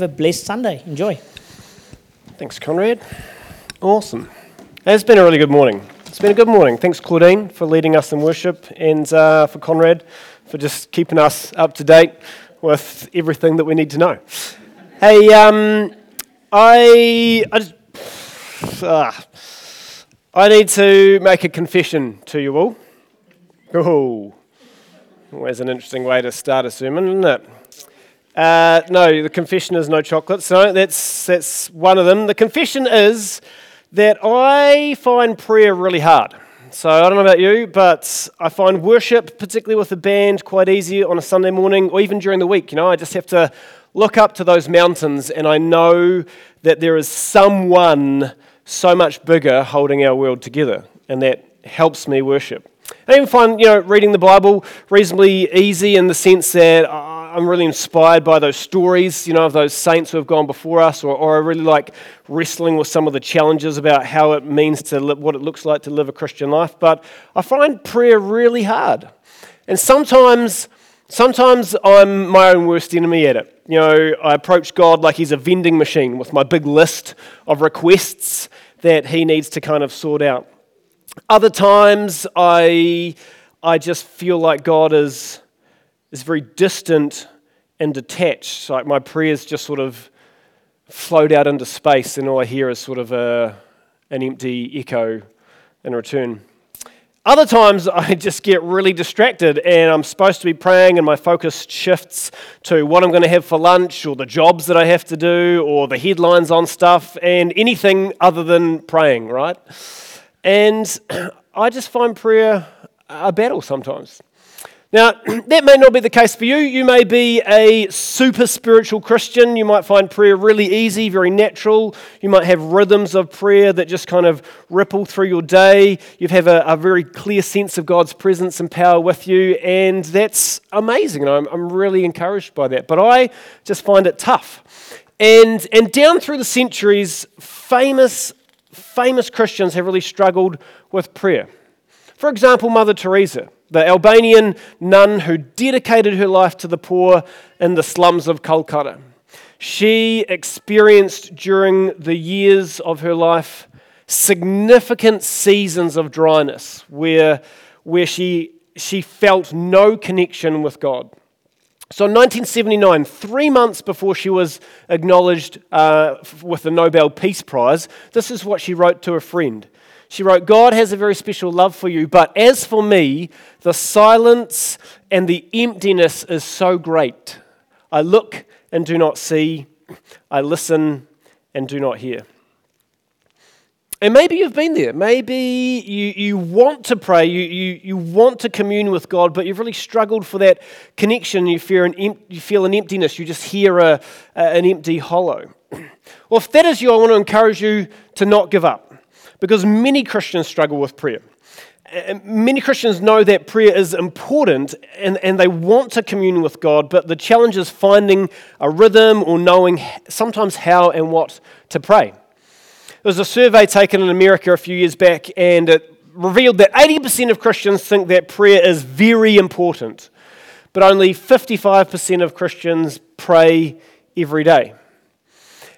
Have a blessed Sunday. Enjoy. Thanks, Conrad. Awesome. It's been a really good morning. It's been a good morning. Thanks, Claudine, for leading us in worship, and uh, for Conrad for just keeping us up to date with everything that we need to know. Hey, um, I, I, just, uh, I need to make a confession to you all. Oh, always an interesting way to start a sermon, isn't it? Uh, no, the confession is no chocolates. No, that's, that's one of them. The confession is that I find prayer really hard. So I don't know about you, but I find worship, particularly with the band, quite easy on a Sunday morning or even during the week. You know, I just have to look up to those mountains and I know that there is someone so much bigger holding our world together, and that helps me worship. I even find, you know, reading the Bible reasonably easy in the sense that I'm really inspired by those stories, you know, of those saints who have gone before us, or, or I really like wrestling with some of the challenges about how it means to live, what it looks like to live a Christian life. But I find prayer really hard. And sometimes, sometimes I'm my own worst enemy at it. You know, I approach God like he's a vending machine with my big list of requests that he needs to kind of sort out. Other times, I, I just feel like God is is very distant and detached. Like my prayers just sort of float out into space, and all I hear is sort of a, an empty echo in return. Other times I just get really distracted and I'm supposed to be praying, and my focus shifts to what I'm going to have for lunch, or the jobs that I have to do, or the headlines on stuff, and anything other than praying, right? And I just find prayer a battle sometimes. Now, that may not be the case for you. You may be a super spiritual Christian. You might find prayer really easy, very natural. You might have rhythms of prayer that just kind of ripple through your day. You have a, a very clear sense of God's presence and power with you, and that's amazing. And I'm, I'm really encouraged by that. But I just find it tough. And, and down through the centuries, famous, famous Christians have really struggled with prayer. For example, Mother Teresa the Albanian nun who dedicated her life to the poor in the slums of Calcutta. She experienced during the years of her life significant seasons of dryness where, where she, she felt no connection with God. So in 1979, three months before she was acknowledged uh, with the Nobel Peace Prize, this is what she wrote to a friend. She wrote, God has a very special love for you, but as for me, the silence and the emptiness is so great. I look and do not see, I listen and do not hear. And maybe you've been there. Maybe you, you want to pray, you, you, you want to commune with God, but you've really struggled for that connection. You feel an, you feel an emptiness, you just hear a, an empty hollow. Well, if that is you, I want to encourage you to not give up because many Christians struggle with prayer. Many Christians know that prayer is important and, and they want to commune with God, but the challenge is finding a rhythm or knowing sometimes how and what to pray. There was a survey taken in America a few years back, and it revealed that 80% of Christians think that prayer is very important, but only 55% of Christians pray every day.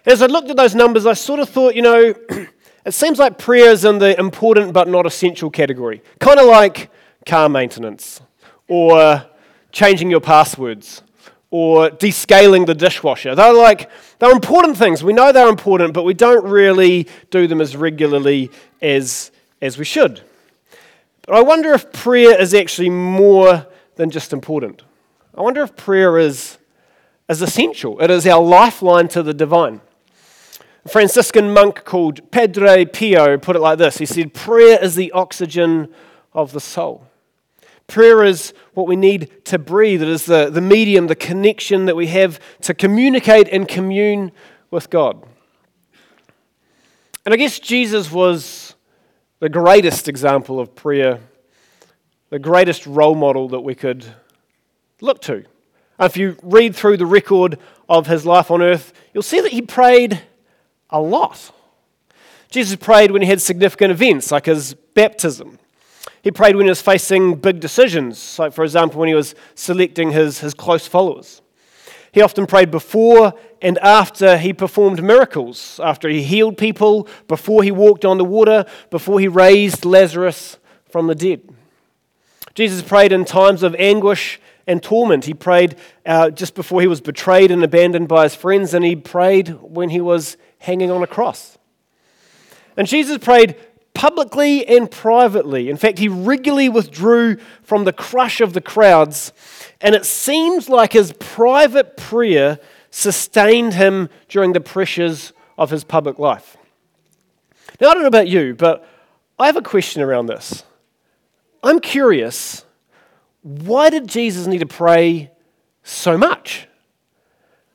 As I looked at those numbers, I sort of thought, you know, It seems like prayer is in the important but not essential category, kind of like car maintenance, or changing your passwords, or descaling the dishwasher. They're like, they're important things. We know they're important, but we don't really do them as regularly as, as we should. But I wonder if prayer is actually more than just important. I wonder if prayer is, is essential, it is our lifeline to the divine. A Franciscan monk called Padre Pio put it like this He said, Prayer is the oxygen of the soul. Prayer is what we need to breathe. It is the, the medium, the connection that we have to communicate and commune with God. And I guess Jesus was the greatest example of prayer, the greatest role model that we could look to. if you read through the record of his life on earth, you'll see that he prayed a lot. Jesus prayed when he had significant events, like his baptism. He prayed when he was facing big decisions, like, for example, when he was selecting his, his close followers. He often prayed before and after he performed miracles, after he healed people, before he walked on the water, before he raised Lazarus from the dead. Jesus prayed in times of anguish and torment. He prayed uh, just before he was betrayed and abandoned by his friends, and he prayed when he was hanging on a cross. And Jesus prayed publicly and privately. In fact, he regularly withdrew from the crush of the crowds, and it seems like his private prayer sustained him during the pressures of his public life. Now, I don't know about you, but I have a question around this. I'm curious why did Jesus need to pray so much?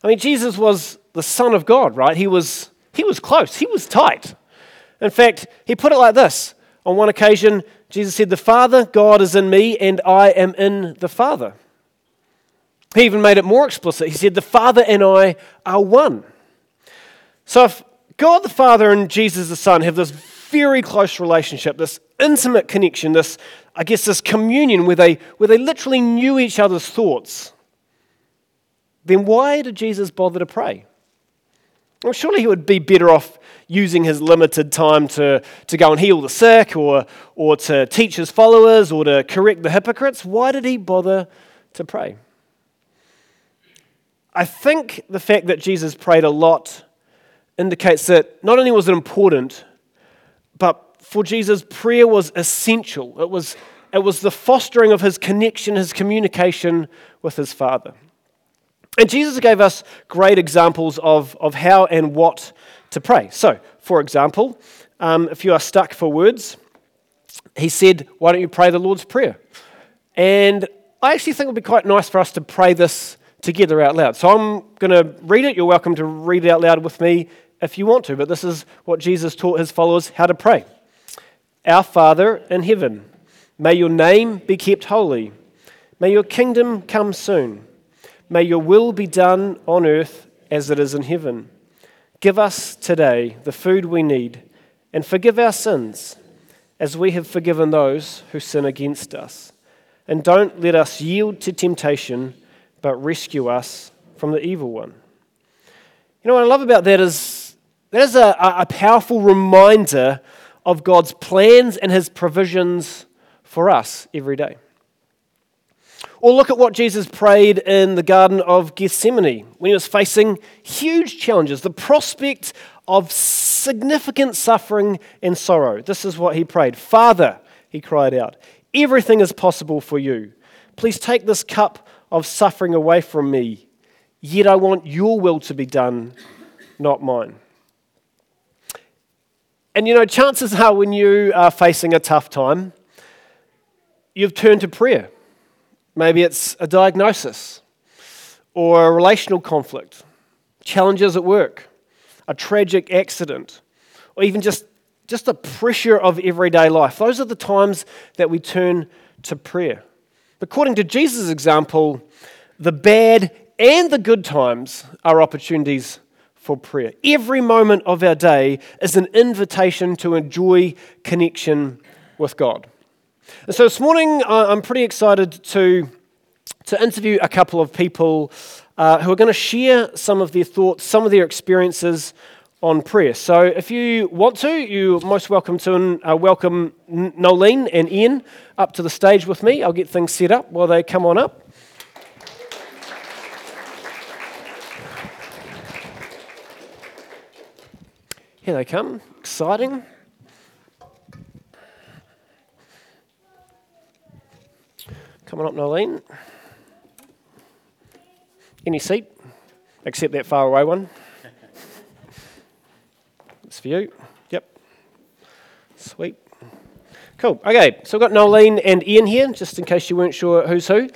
I mean, Jesus was the Son of God, right? He was, he was close, he was tight. In fact, he put it like this on one occasion, Jesus said, The Father, God, is in me, and I am in the Father. He even made it more explicit. He said, The Father and I are one. So if God the Father and Jesus the Son have this very close relationship, this intimate connection, this, I guess, this communion where they, where they literally knew each other's thoughts, then why did Jesus bother to pray? Well, surely he would be better off using his limited time to, to go and heal the sick or, or to teach his followers or to correct the hypocrites. Why did he bother to pray? I think the fact that Jesus prayed a lot indicates that not only was it important, but for Jesus, prayer was essential. It was, it was the fostering of his connection, his communication with his Father. And Jesus gave us great examples of, of how and what to pray. So, for example, um, if you are stuck for words, he said, Why don't you pray the Lord's Prayer? And I actually think it would be quite nice for us to pray this together out loud. So I'm going to read it. You're welcome to read it out loud with me if you want to, but this is what Jesus taught his followers how to pray. Our Father in heaven, may your name be kept holy. May your kingdom come soon. May your will be done on earth as it is in heaven. Give us today the food we need, and forgive our sins as we have forgiven those who sin against us. And don't let us yield to temptation, but rescue us from the evil one. You know what I love about that is that is a, a powerful reminder of God's plans and his provisions for us every day. Or look at what Jesus prayed in the Garden of Gethsemane when he was facing huge challenges, the prospect of significant suffering and sorrow. This is what he prayed Father, he cried out, everything is possible for you. Please take this cup of suffering away from me, yet I want your will to be done, not mine. And you know, chances are when you are facing a tough time, you've turned to prayer. Maybe it's a diagnosis or a relational conflict, challenges at work, a tragic accident, or even just, just the pressure of everyday life. Those are the times that we turn to prayer. According to Jesus' example, the bad and the good times are opportunities for prayer. Every moment of our day is an invitation to enjoy connection with God. And so this morning, I'm pretty excited to, to interview a couple of people uh, who are going to share some of their thoughts, some of their experiences on prayer. So if you want to, you're most welcome to uh, welcome Nolene and Ian up to the stage with me. I'll get things set up while they come on up. Here they come. Exciting. Coming up, Nolene. Any seat, except that far away one. it's for you. Yep. Sweet. Cool. Okay, so we've got Nolene and Ian here, just in case you weren't sure who's who.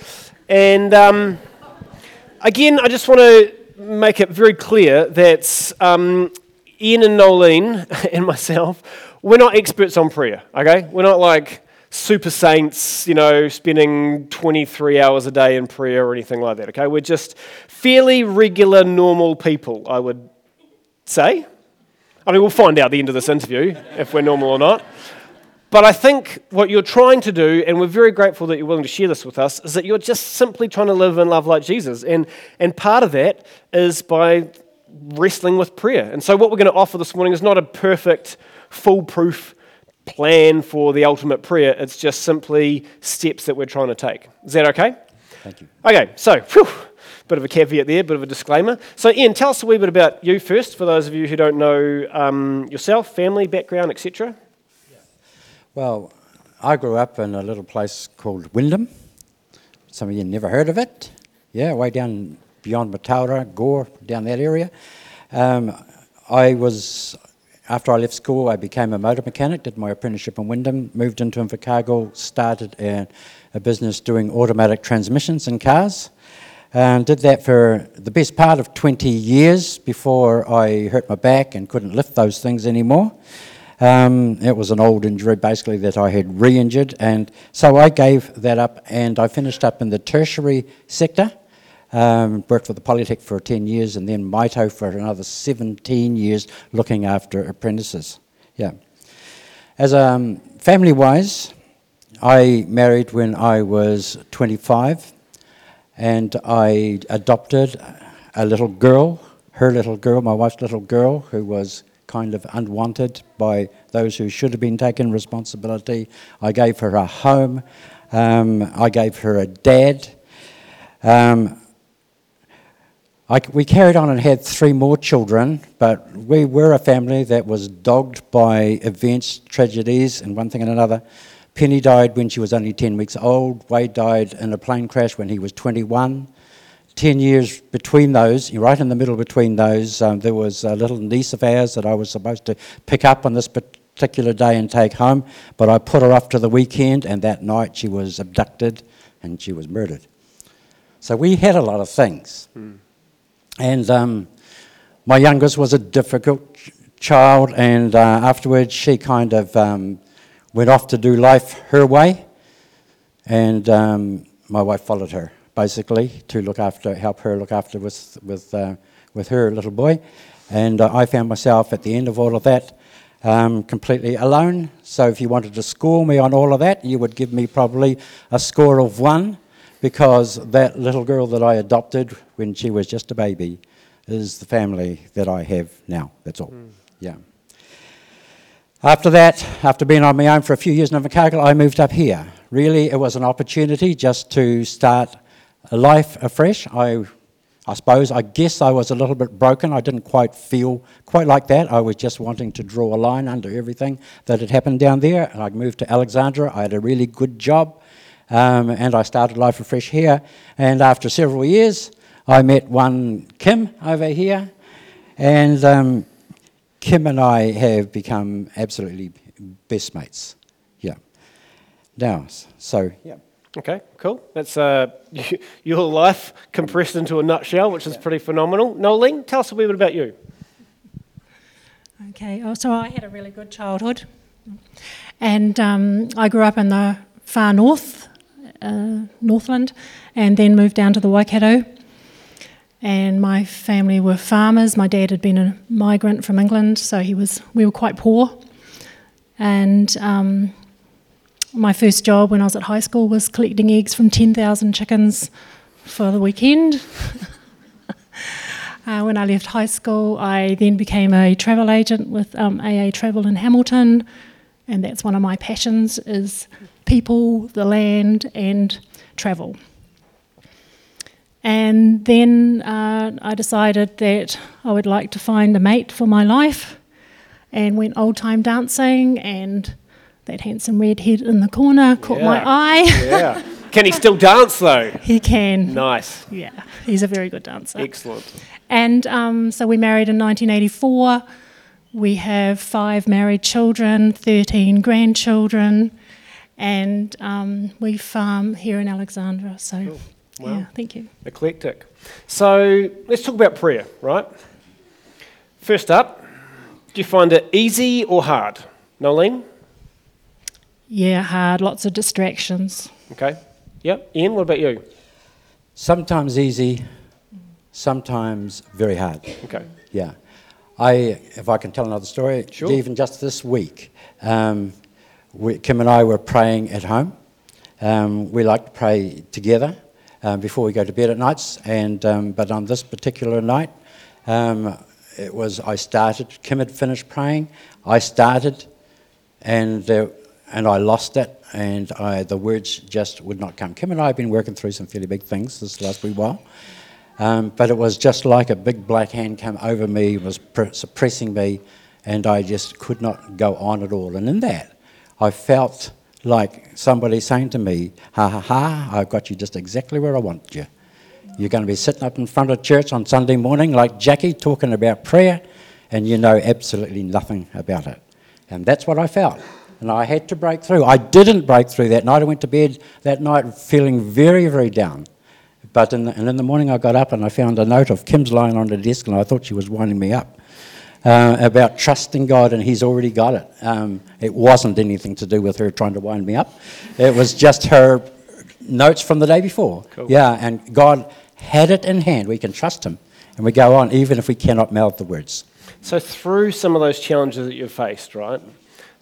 And um, again, I just want to make it very clear that um, Ian and Nolene and myself, we're not experts on prayer, okay? We're not like super saints, you know, spending 23 hours a day in prayer or anything like that, okay? We're just fairly regular, normal people, I would say. I mean, we'll find out at the end of this interview if we're normal or not. But I think what you're trying to do, and we're very grateful that you're willing to share this with us, is that you're just simply trying to live and love like Jesus. And, and part of that is by wrestling with prayer. And so, what we're going to offer this morning is not a perfect, foolproof plan for the ultimate prayer, it's just simply steps that we're trying to take. Is that okay? Thank you. Okay, so, whew, bit of a caveat there, bit of a disclaimer. So, Ian, tell us a wee bit about you first, for those of you who don't know um, yourself, family, background, etc. Yeah. Well, I grew up in a little place called Wyndham. Some of you never heard of it. Yeah, way down beyond Mataura, Gore, down that area. Um, I was, after I left school, I became a motor mechanic, did my apprenticeship in Wyndham, moved into Invercargill, started a, a business doing automatic transmissions in cars. And did that for the best part of 20 years before I hurt my back and couldn't lift those things anymore. Um, it was an old injury, basically, that I had re injured. And so I gave that up and I finished up in the tertiary sector. Um, worked for the Polytech for 10 years and then Mito for another 17 years looking after apprentices. Yeah. As um, family wise, I married when I was 25 and I adopted a little girl, her little girl, my wife's little girl, who was kind of unwanted by those who should have been taking responsibility. I gave her a home. Um, I gave her a dad. Um, I, we carried on and had three more children, but we were a family that was dogged by events, tragedies, and one thing and another. Penny died when she was only 10 weeks old. Wade died in a plane crash when he was 21. 10 years between those, right in the middle between those, um, there was a little niece of ours that I was supposed to pick up on this particular day and take home, but I put her off to the weekend, and that night she was abducted and she was murdered. So we had a lot of things. Mm. And um, my youngest was a difficult ch- child, and uh, afterwards she kind of um, went off to do life her way, and um, my wife followed her basically to look after, help her look after with with uh, with her little boy, and uh, I found myself at the end of all of that um, completely alone. So if you wanted to score me on all of that, you would give me probably a score of one, because that little girl that I adopted when she was just a baby is the family that I have now. That's all. Mm. Yeah. After that, after being on my own for a few years in Invercargill, I moved up here. Really, it was an opportunity just to start life afresh. I, I suppose, I guess I was a little bit broken. I didn't quite feel quite like that. I was just wanting to draw a line under everything that had happened down there. And I moved to Alexandra. I had a really good job. Um, and I started life afresh here. And after several years, I met one Kim over here. And um, Kim and I have become absolutely best mates. Yeah. Now, so, yeah. Okay, cool. That's uh, your life compressed into a nutshell, which is pretty phenomenal. Nolene, tell us a wee bit about you. Okay, oh, so I had a really good childhood, and um, I grew up in the far north, uh, Northland, and then moved down to the Waikato. And my family were farmers. My dad had been a migrant from England, so he was. We were quite poor, and um, my first job when I was at high school was collecting eggs from 10,000 chickens for the weekend. uh, when I left high school, I then became a travel agent with um, AA Travel in Hamilton, and that's one of my passions is people, the land, and travel. And then uh, I decided that I would like to find a mate for my life, and went old time dancing and that handsome redhead in the corner caught yeah. my eye. yeah. Can he still dance though? He can. Nice. Yeah, he's a very good dancer. Excellent. And um, so we married in 1984. We have five married children, 13 grandchildren, and um, we farm here in Alexandra. So, cool. wow. yeah, thank you. Eclectic. So let's talk about prayer, right? First up, do you find it easy or hard? Nolene? Yeah, hard, lots of distractions. Okay. Yep. Ian, what about you? Sometimes easy, sometimes very hard. Okay. Yeah. I, if I can tell another story, sure. even just this week, um, we, Kim and I were praying at home. Um, we like to pray together um, before we go to bed at nights. And um, but on this particular night, um, it was I started. Kim had finished praying. I started, and there, and I lost it, and I, the words just would not come. Kim and I have been working through some fairly big things this last wee while. Um, but it was just like a big black hand came over me, was pr- suppressing me, and I just could not go on at all. And in that, I felt like somebody saying to me, Ha ha ha, I've got you just exactly where I want you. You're going to be sitting up in front of church on Sunday morning like Jackie talking about prayer, and you know absolutely nothing about it. And that's what I felt. And I had to break through. I didn't break through that night. I went to bed that night feeling very, very down. But in the, and in the morning I got up and I found a note of Kim's lying on the desk, and I thought she was winding me up uh, about trusting God, and He's already got it. Um, it wasn't anything to do with her trying to wind me up. It was just her notes from the day before. Cool. Yeah, and God had it in hand. We can trust Him, and we go on even if we cannot mouth the words. So, through some of those challenges that you've faced, right?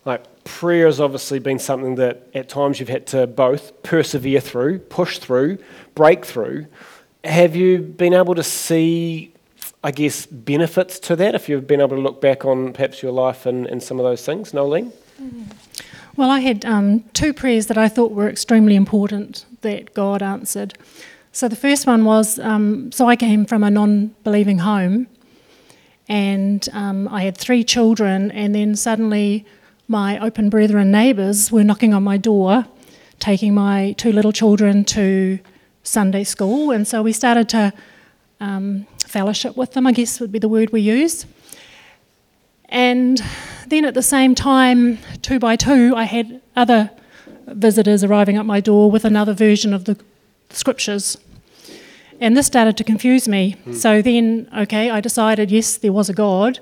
Like, prayer has obviously been something that at times you've had to both persevere through, push through, break through. Have you been able to see, I guess, benefits to that if you've been able to look back on perhaps your life and, and some of those things, Nolene? Well, I had um, two prayers that I thought were extremely important that God answered. So the first one was um, so I came from a non believing home, and um, I had three children, and then suddenly my open brethren neighbours were knocking on my door, taking my two little children to Sunday school, and so we started to um, fellowship with them, I guess would be the word we use. And then at the same time, two by two, I had other visitors arriving at my door with another version of the scriptures. And this started to confuse me. So then, okay, I decided yes, there was a God.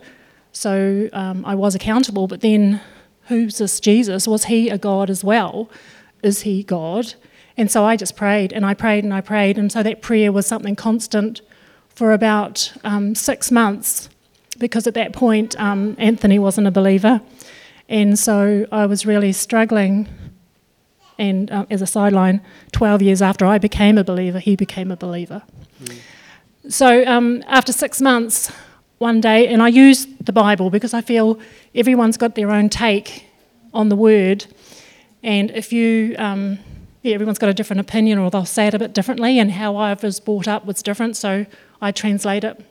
So um, I was accountable, but then who's this Jesus? Was he a God as well? Is he God? And so I just prayed and I prayed and I prayed. And so that prayer was something constant for about um, six months because at that point um, Anthony wasn't a believer. And so I was really struggling. And um, as a sideline, 12 years after I became a believer, he became a believer. So um, after six months, one day, and I use the Bible because I feel everyone's got their own take on the word. And if you, um, yeah, everyone's got a different opinion or they'll say it a bit differently, and how I was brought up was different, so I translate it.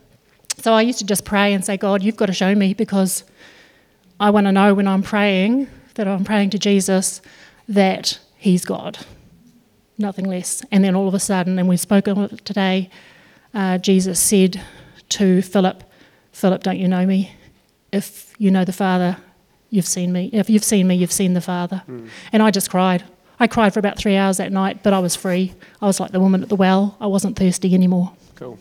So I used to just pray and say, God, you've got to show me because I want to know when I'm praying that I'm praying to Jesus that He's God, nothing less. And then all of a sudden, and we've spoken today, uh, Jesus said to Philip, Philip, don't you know me? If you know the Father, you've seen me. If you've seen me, you've seen the Father. And I just cried. I cried for about three hours that night, but I was free. I was like the woman at the well. I wasn't thirsty anymore. Cool.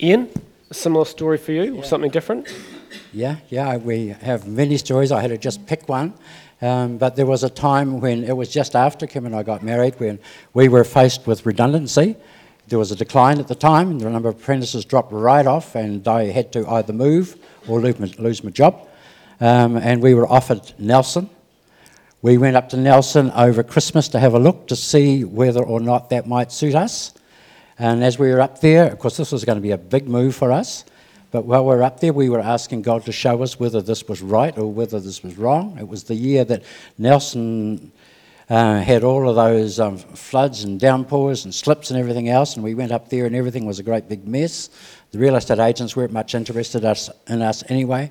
Ian, a similar story for you or something different? Yeah, yeah, we have many stories. I had to just pick one. Um, but there was a time when it was just after Kim and I got married when we were faced with redundancy. There was a decline at the time, and the number of apprentices dropped right off, and I had to either move or lose my, lose my job. Um, and we were offered Nelson. We went up to Nelson over Christmas to have a look to see whether or not that might suit us. And as we were up there, of course, this was going to be a big move for us. But while we were up there, we were asking God to show us whether this was right or whether this was wrong. It was the year that Nelson uh, had all of those um, floods and downpours and slips and everything else, and we went up there and everything was a great big mess. The real estate agents weren't much interested us, in us anyway.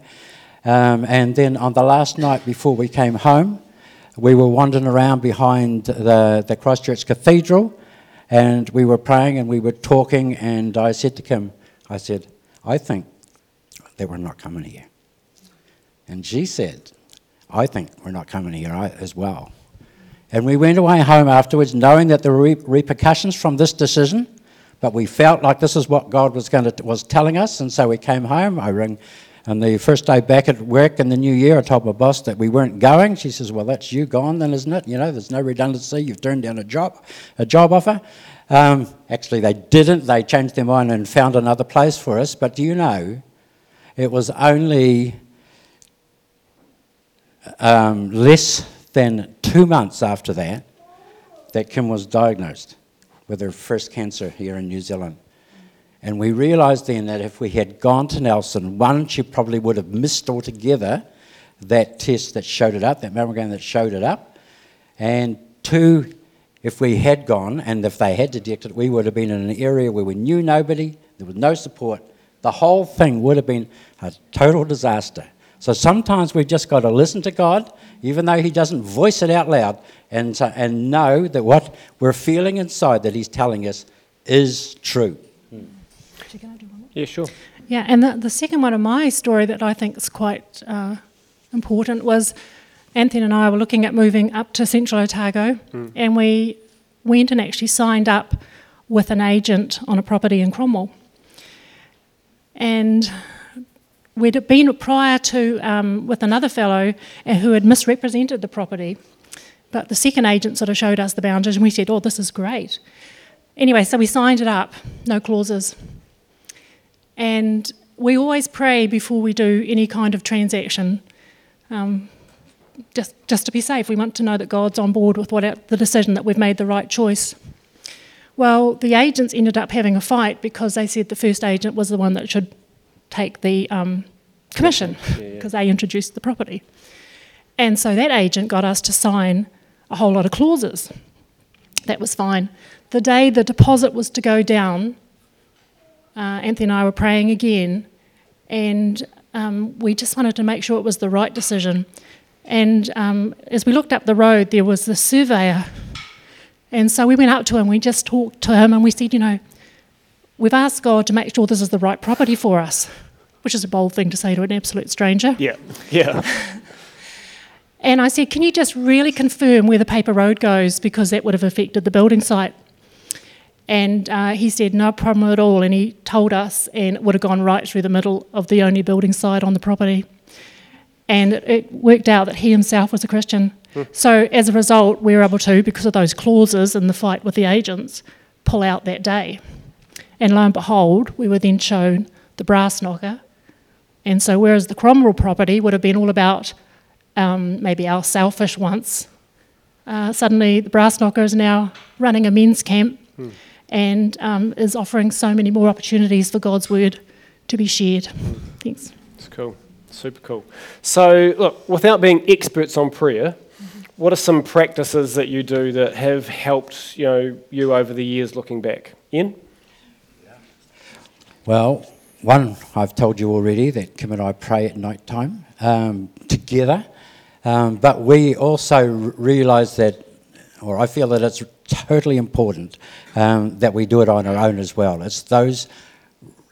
Um, and then on the last night before we came home, we were wandering around behind the, the Christchurch Cathedral, and we were praying and we were talking, and I said to Kim, I said, I think that we're not coming here. And she said, I think we're not coming here as well. And we went away home afterwards knowing that there were repercussions from this decision, but we felt like this is what God was, going to, was telling us, and so we came home. I rang, and the first day back at work in the new year, I told my boss that we weren't going. She says, Well, that's you gone then, isn't it? You know, there's no redundancy, you've turned down a job, a job offer. Um, actually, they didn't. They changed their mind and found another place for us. But do you know, it was only um, less than two months after that that Kim was diagnosed with her first cancer here in New Zealand. And we realised then that if we had gone to Nelson, one, she probably would have missed altogether that test that showed it up, that mammogram that showed it up. And two, if we had gone and if they had detected it, we would have been in an area where we knew nobody, there was no support. The whole thing would have been a total disaster. So sometimes we've just got to listen to God, even though He doesn't voice it out loud, and, so- and know that what we're feeling inside that He's telling us is true. Yeah, sure. Yeah, and the, the second one of my story that I think is quite uh, important was Anthony and I were looking at moving up to Central Otago, and we went and actually signed up with an agent on a property in Cromwell. And we'd been prior to um, with another fellow uh, who had misrepresented the property, but the second agent sort of showed us the boundaries, and we said, "Oh, this is great." Anyway, so we signed it up, no clauses. And we always pray before we do any kind of transaction, um, just, just to be safe. We want to know that God's on board with what the decision that we've made the right choice. Well, the agents ended up having a fight because they said the first agent was the one that should take the um, commission because they introduced the property. And so that agent got us to sign a whole lot of clauses. That was fine. The day the deposit was to go down, uh, Anthony and I were praying again, and um, we just wanted to make sure it was the right decision. And um, as we looked up the road, there was the surveyor. And so we went up to him, we just talked to him, and we said, You know, we've asked God to make sure this is the right property for us, which is a bold thing to say to an absolute stranger. Yeah, yeah. And I said, Can you just really confirm where the paper road goes because that would have affected the building site? And uh, he said, No problem at all. And he told us, and it would have gone right through the middle of the only building site on the property. And it, it worked out that he himself was a Christian. So as a result, we were able to, because of those clauses in the fight with the agents, pull out that day. And lo and behold, we were then shown the brass knocker. And so, whereas the Cromwell property would have been all about um, maybe our selfish wants, uh, suddenly the brass knocker is now running a men's camp and um, is offering so many more opportunities for God's word to be shared. Thanks. It's cool. Super cool. So, look, without being experts on prayer, what are some practices that you do that have helped you know you over the years looking back? Ian? Well, one, I've told you already that Kim and I pray at night time um, together, um, but we also realise that, or I feel that it's totally important um, that we do it on our own as well. It's those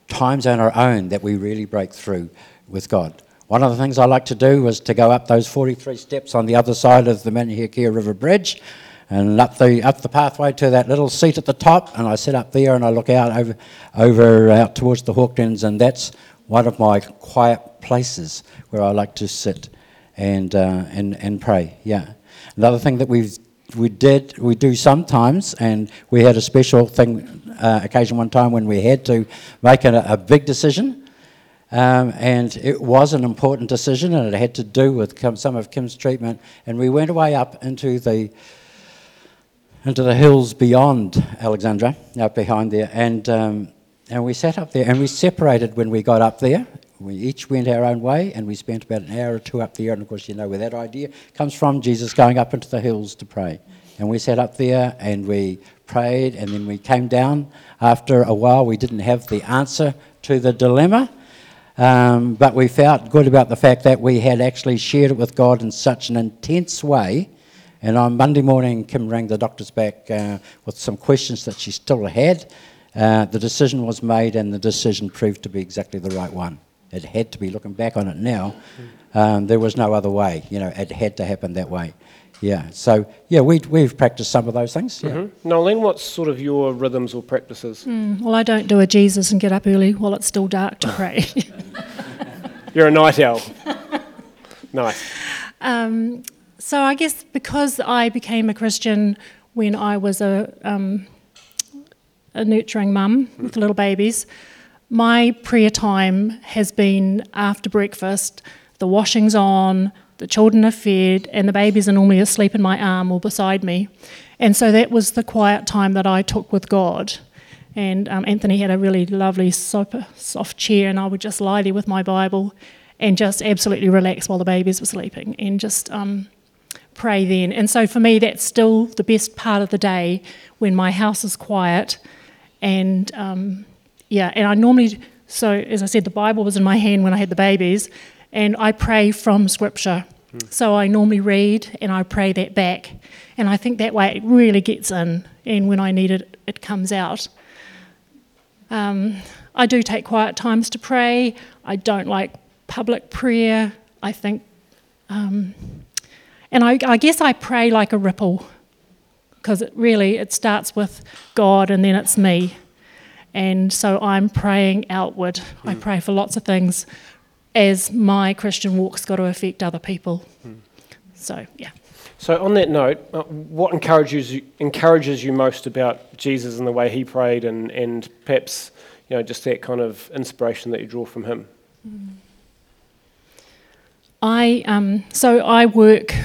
times on our own that we really break through with God. One of the things I like to do was to go up those 43 steps on the other side of the Manuherikia River Bridge and up the, up the pathway to that little seat at the top. And I sit up there and I look out over, over out towards the Hawkins, and that's one of my quiet places where I like to sit and, uh, and, and pray. Yeah. Another thing that we've we did we do sometimes, and we had a special thing uh, occasion one time when we had to make a, a big decision, um, and it was an important decision, and it had to do with Kim, some of Kim's treatment, and we went away up into the into the hills beyond Alexandra, out behind there, and um, and we sat up there, and we separated when we got up there. We each went our own way, and we spent about an hour or two up there. And of course, you know where that idea comes from Jesus going up into the hills to pray. And we sat up there and we prayed, and then we came down. After a while, we didn't have the answer to the dilemma, um, but we felt good about the fact that we had actually shared it with God in such an intense way. And on Monday morning, Kim rang the doctors back uh, with some questions that she still had. Uh, the decision was made, and the decision proved to be exactly the right one. It had to be, looking back on it now, um, there was no other way. You know, it had to happen that way. Yeah, so yeah, we, we've practiced some of those things. Yeah. Mm-hmm. Nolene, what's sort of your rhythms or practices? Mm, well, I don't do a Jesus and get up early while it's still dark to pray. You're a night owl. nice. Um, so I guess because I became a Christian when I was a, um, a nurturing mum with little babies, my prayer time has been after breakfast, the washing's on, the children are fed, and the babies are normally asleep in my arm or beside me. And so that was the quiet time that I took with God. And um, Anthony had a really lovely, soft chair, and I would just lie there with my Bible and just absolutely relax while the babies were sleeping and just um, pray then. And so for me, that's still the best part of the day when my house is quiet. And um, yeah, and I normally, so as I said, the Bible was in my hand when I had the babies, and I pray from Scripture. So I normally read and I pray that back. And I think that way it really gets in, and when I need it, it comes out. Um, I do take quiet times to pray. I don't like public prayer. I think, um, and I, I guess I pray like a ripple because it really it starts with God and then it's me, and so I'm praying outward. I hmm. pray for lots of things, as my Christian walk's got to affect other people. Hmm. So yeah. So, on that note, uh, what encourages you, encourages you most about Jesus and the way he prayed, and, and perhaps you know just that kind of inspiration that you draw from him? Hmm. I um, so I work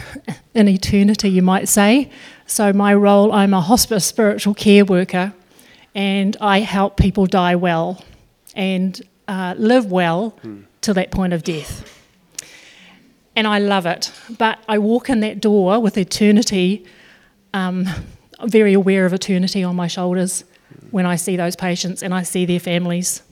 in eternity, you might say. So my role, I'm a hospice spiritual care worker, and I help people die well and uh, live well to that point of death. And I love it, but I walk in that door with eternity, um, very aware of eternity on my shoulders when I see those patients and I see their families.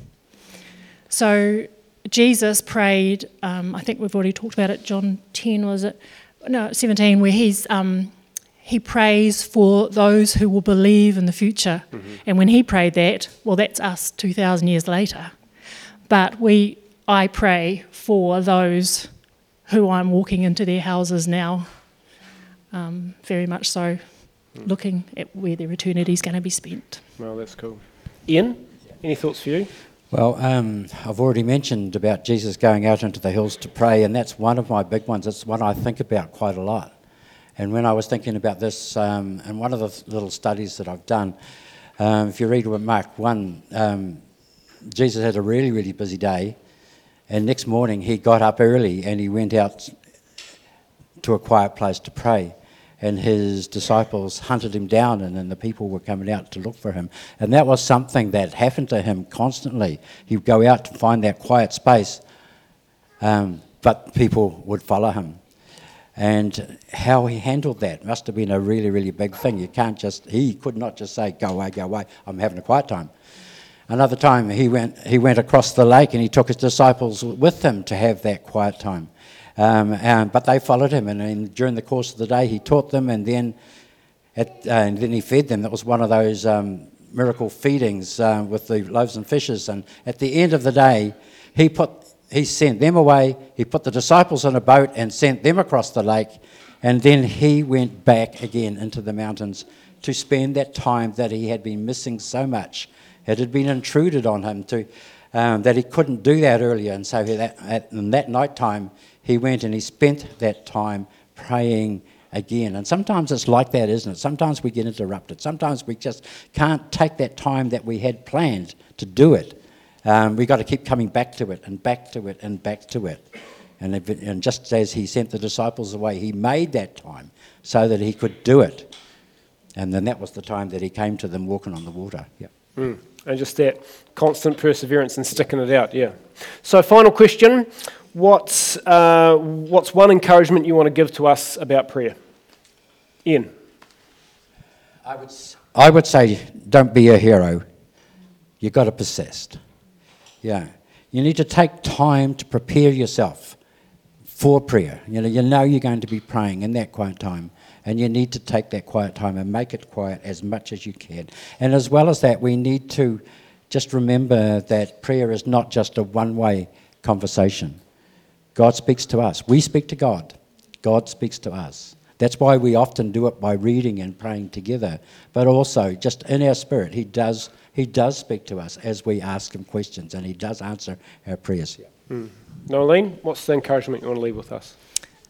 So Jesus prayed, um, I think we've already talked about it, John 10, was it? No, 17, where he's, um, he prays for those who will believe in the future. And when he prayed that, well, that's us 2,000 years later. But we, I pray for those who I'm walking into their houses now, um, very much so, looking at where their eternity is going to be spent. Well, that's cool. Ian, any thoughts for you? Well, um, I've already mentioned about Jesus going out into the hills to pray, and that's one of my big ones. It's one I think about quite a lot. And when I was thinking about this, um, and one of the little studies that I've done, um, if you read with Mark 1, um, Jesus had a really, really busy day, and next morning he got up early and he went out to a quiet place to pray. And his disciples hunted him down, and then the people were coming out to look for him. And that was something that happened to him constantly. He'd go out to find that quiet space, um, but people would follow him. And how he handled that must have been a really, really big thing. You can't just, he could not just say, go away, go away, I'm having a quiet time. Another time he went, he went across the lake and he took his disciples with him to have that quiet time. Um, and, but they followed him, and, and during the course of the day, he taught them, and then, at, uh, and then he fed them. That was one of those um, miracle feedings uh, with the loaves and fishes. And at the end of the day, he put he sent them away. He put the disciples in a boat and sent them across the lake, and then he went back again into the mountains to spend that time that he had been missing so much. It had been intruded on him to um, that he couldn't do that earlier, and so that at, in that night time he went and he spent that time praying again. And sometimes it's like that, isn't it? Sometimes we get interrupted. Sometimes we just can't take that time that we had planned to do it. Um, we've got to keep coming back to it and back to it and back to it. And, it- and just as he sent the disciples away, he made that time so that he could do it. And then that was the time that he came to them walking on the water. Yep. Mm. And just that constant perseverance and sticking it out, yeah. So, final question What's, uh, what's one encouragement you want to give to us about prayer? Ian. I would, I would say, don't be a hero. You've got to persist. Yeah. You need to take time to prepare yourself for prayer. You know, you know you're going to be praying in that quiet time, and you need to take that quiet time and make it quiet as much as you can. And as well as that, we need to just remember that prayer is not just a one way conversation. God speaks to us. We speak to God. God speaks to us. That's why we often do it by reading and praying together, but also just in our spirit, He does, he does speak to us as we ask Him questions, and He does answer our prayers. Yeah. Nolene, what's the encouragement you want to leave with us?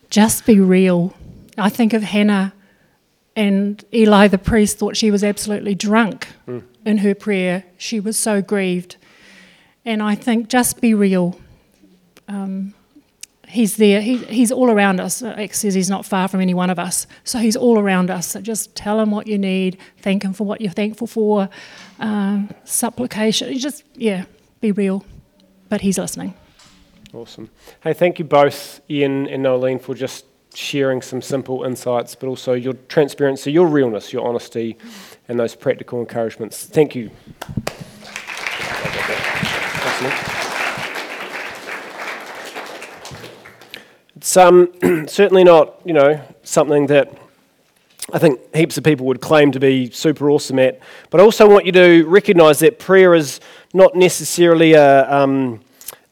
just be real. I think of Hannah and Eli the priest thought she was absolutely drunk in her prayer. She was so grieved. And I think just be real. Um, He's there. He, he's all around us. Acts says he's not far from any one of us. So he's all around us. So just tell him what you need. Thank him for what you're thankful for. Um, supplication. You Just, yeah, be real. But he's listening. Awesome. Hey, thank you both, Ian and Nolene, for just sharing some simple insights, but also your transparency, your realness, your honesty, and those practical encouragements. Thank you. Certainly not, you know, something that I think heaps of people would claim to be super awesome at. But I also want you to recognize that prayer is not necessarily a, um,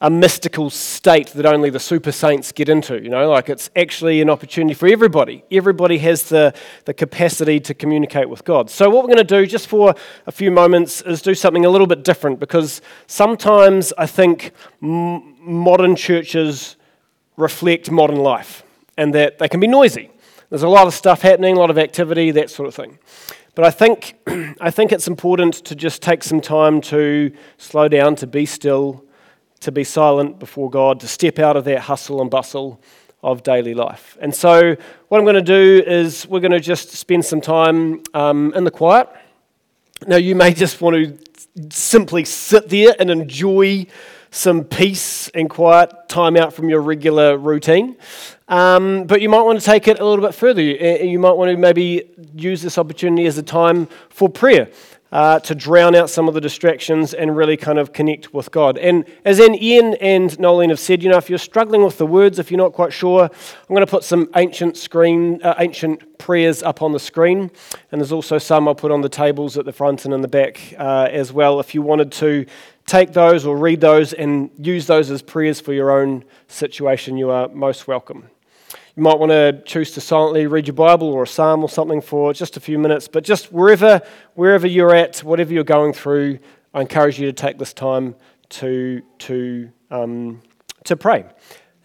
a mystical state that only the super saints get into. You know, like it's actually an opportunity for everybody. Everybody has the, the capacity to communicate with God. So, what we're going to do just for a few moments is do something a little bit different because sometimes I think m- modern churches reflect modern life and that they can be noisy. There's a lot of stuff happening, a lot of activity, that sort of thing. But I think, I think it's important to just take some time to slow down, to be still, to be silent before God, to step out of that hustle and bustle of daily life. And so, what I'm going to do is we're going to just spend some time um, in the quiet. Now, you may just want to simply sit there and enjoy some peace and quiet time out from your regular routine. Um, but you might want to take it a little bit further. You might want to maybe use this opportunity as a time for prayer. Uh, to drown out some of the distractions and really kind of connect with God. And as in Ian and Nolene have said, you know, if you're struggling with the words, if you're not quite sure, I'm going to put some ancient screen, uh, ancient prayers up on the screen, and there's also some I'll put on the tables at the front and in the back uh, as well. If you wanted to take those or read those and use those as prayers for your own situation, you are most welcome. You might want to choose to silently read your Bible or a psalm or something for just a few minutes, but just wherever, wherever you're at, whatever you're going through, I encourage you to take this time to, to, um, to pray.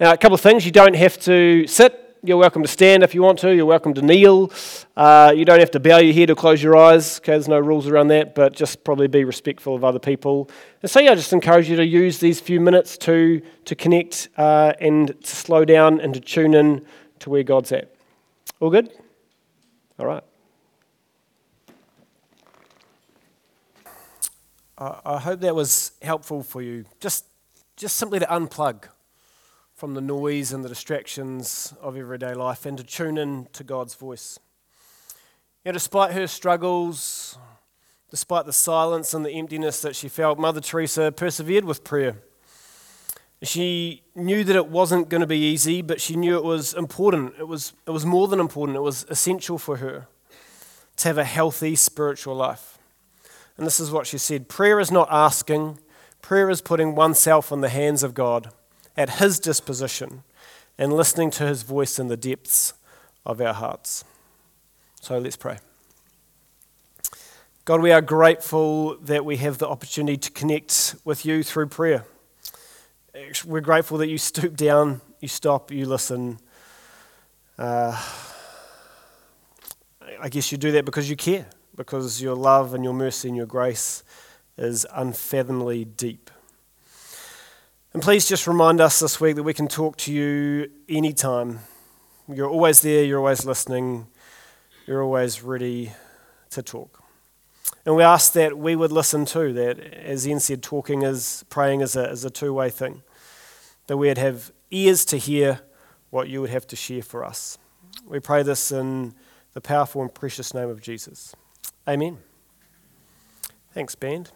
Now, a couple of things. You don't have to sit you're welcome to stand if you want to. You're welcome to kneel. Uh, you don't have to bow your head or close your eyes. Okay, there's no rules around that, but just probably be respectful of other people. And so, yeah, I just encourage you to use these few minutes to, to connect uh, and to slow down and to tune in to where God's at. All good? All right. I hope that was helpful for you. Just, just simply to unplug from the noise and the distractions of everyday life and to tune in to God's voice. You know, despite her struggles, despite the silence and the emptiness that she felt, Mother Teresa persevered with prayer. She knew that it wasn't going to be easy, but she knew it was important. It was, it was more than important, it was essential for her to have a healthy spiritual life. And this is what she said Prayer is not asking, prayer is putting oneself in the hands of God at His disposition and listening to His voice in the depths of our hearts. So let's pray. God, we are grateful that we have the opportunity to connect with you through prayer. We're grateful that you stoop down, you stop, you listen. Uh, I guess you do that because you care, because your love and your mercy and your grace is unfathomably deep. And please just remind us this week that we can talk to you anytime. You're always there, you're always listening, you're always ready to talk. And we ask that we would listen too, that as Ian said, talking is, praying is a, is a two way thing. That we'd have ears to hear what you would have to share for us. We pray this in the powerful and precious name of Jesus. Amen. Thanks, band.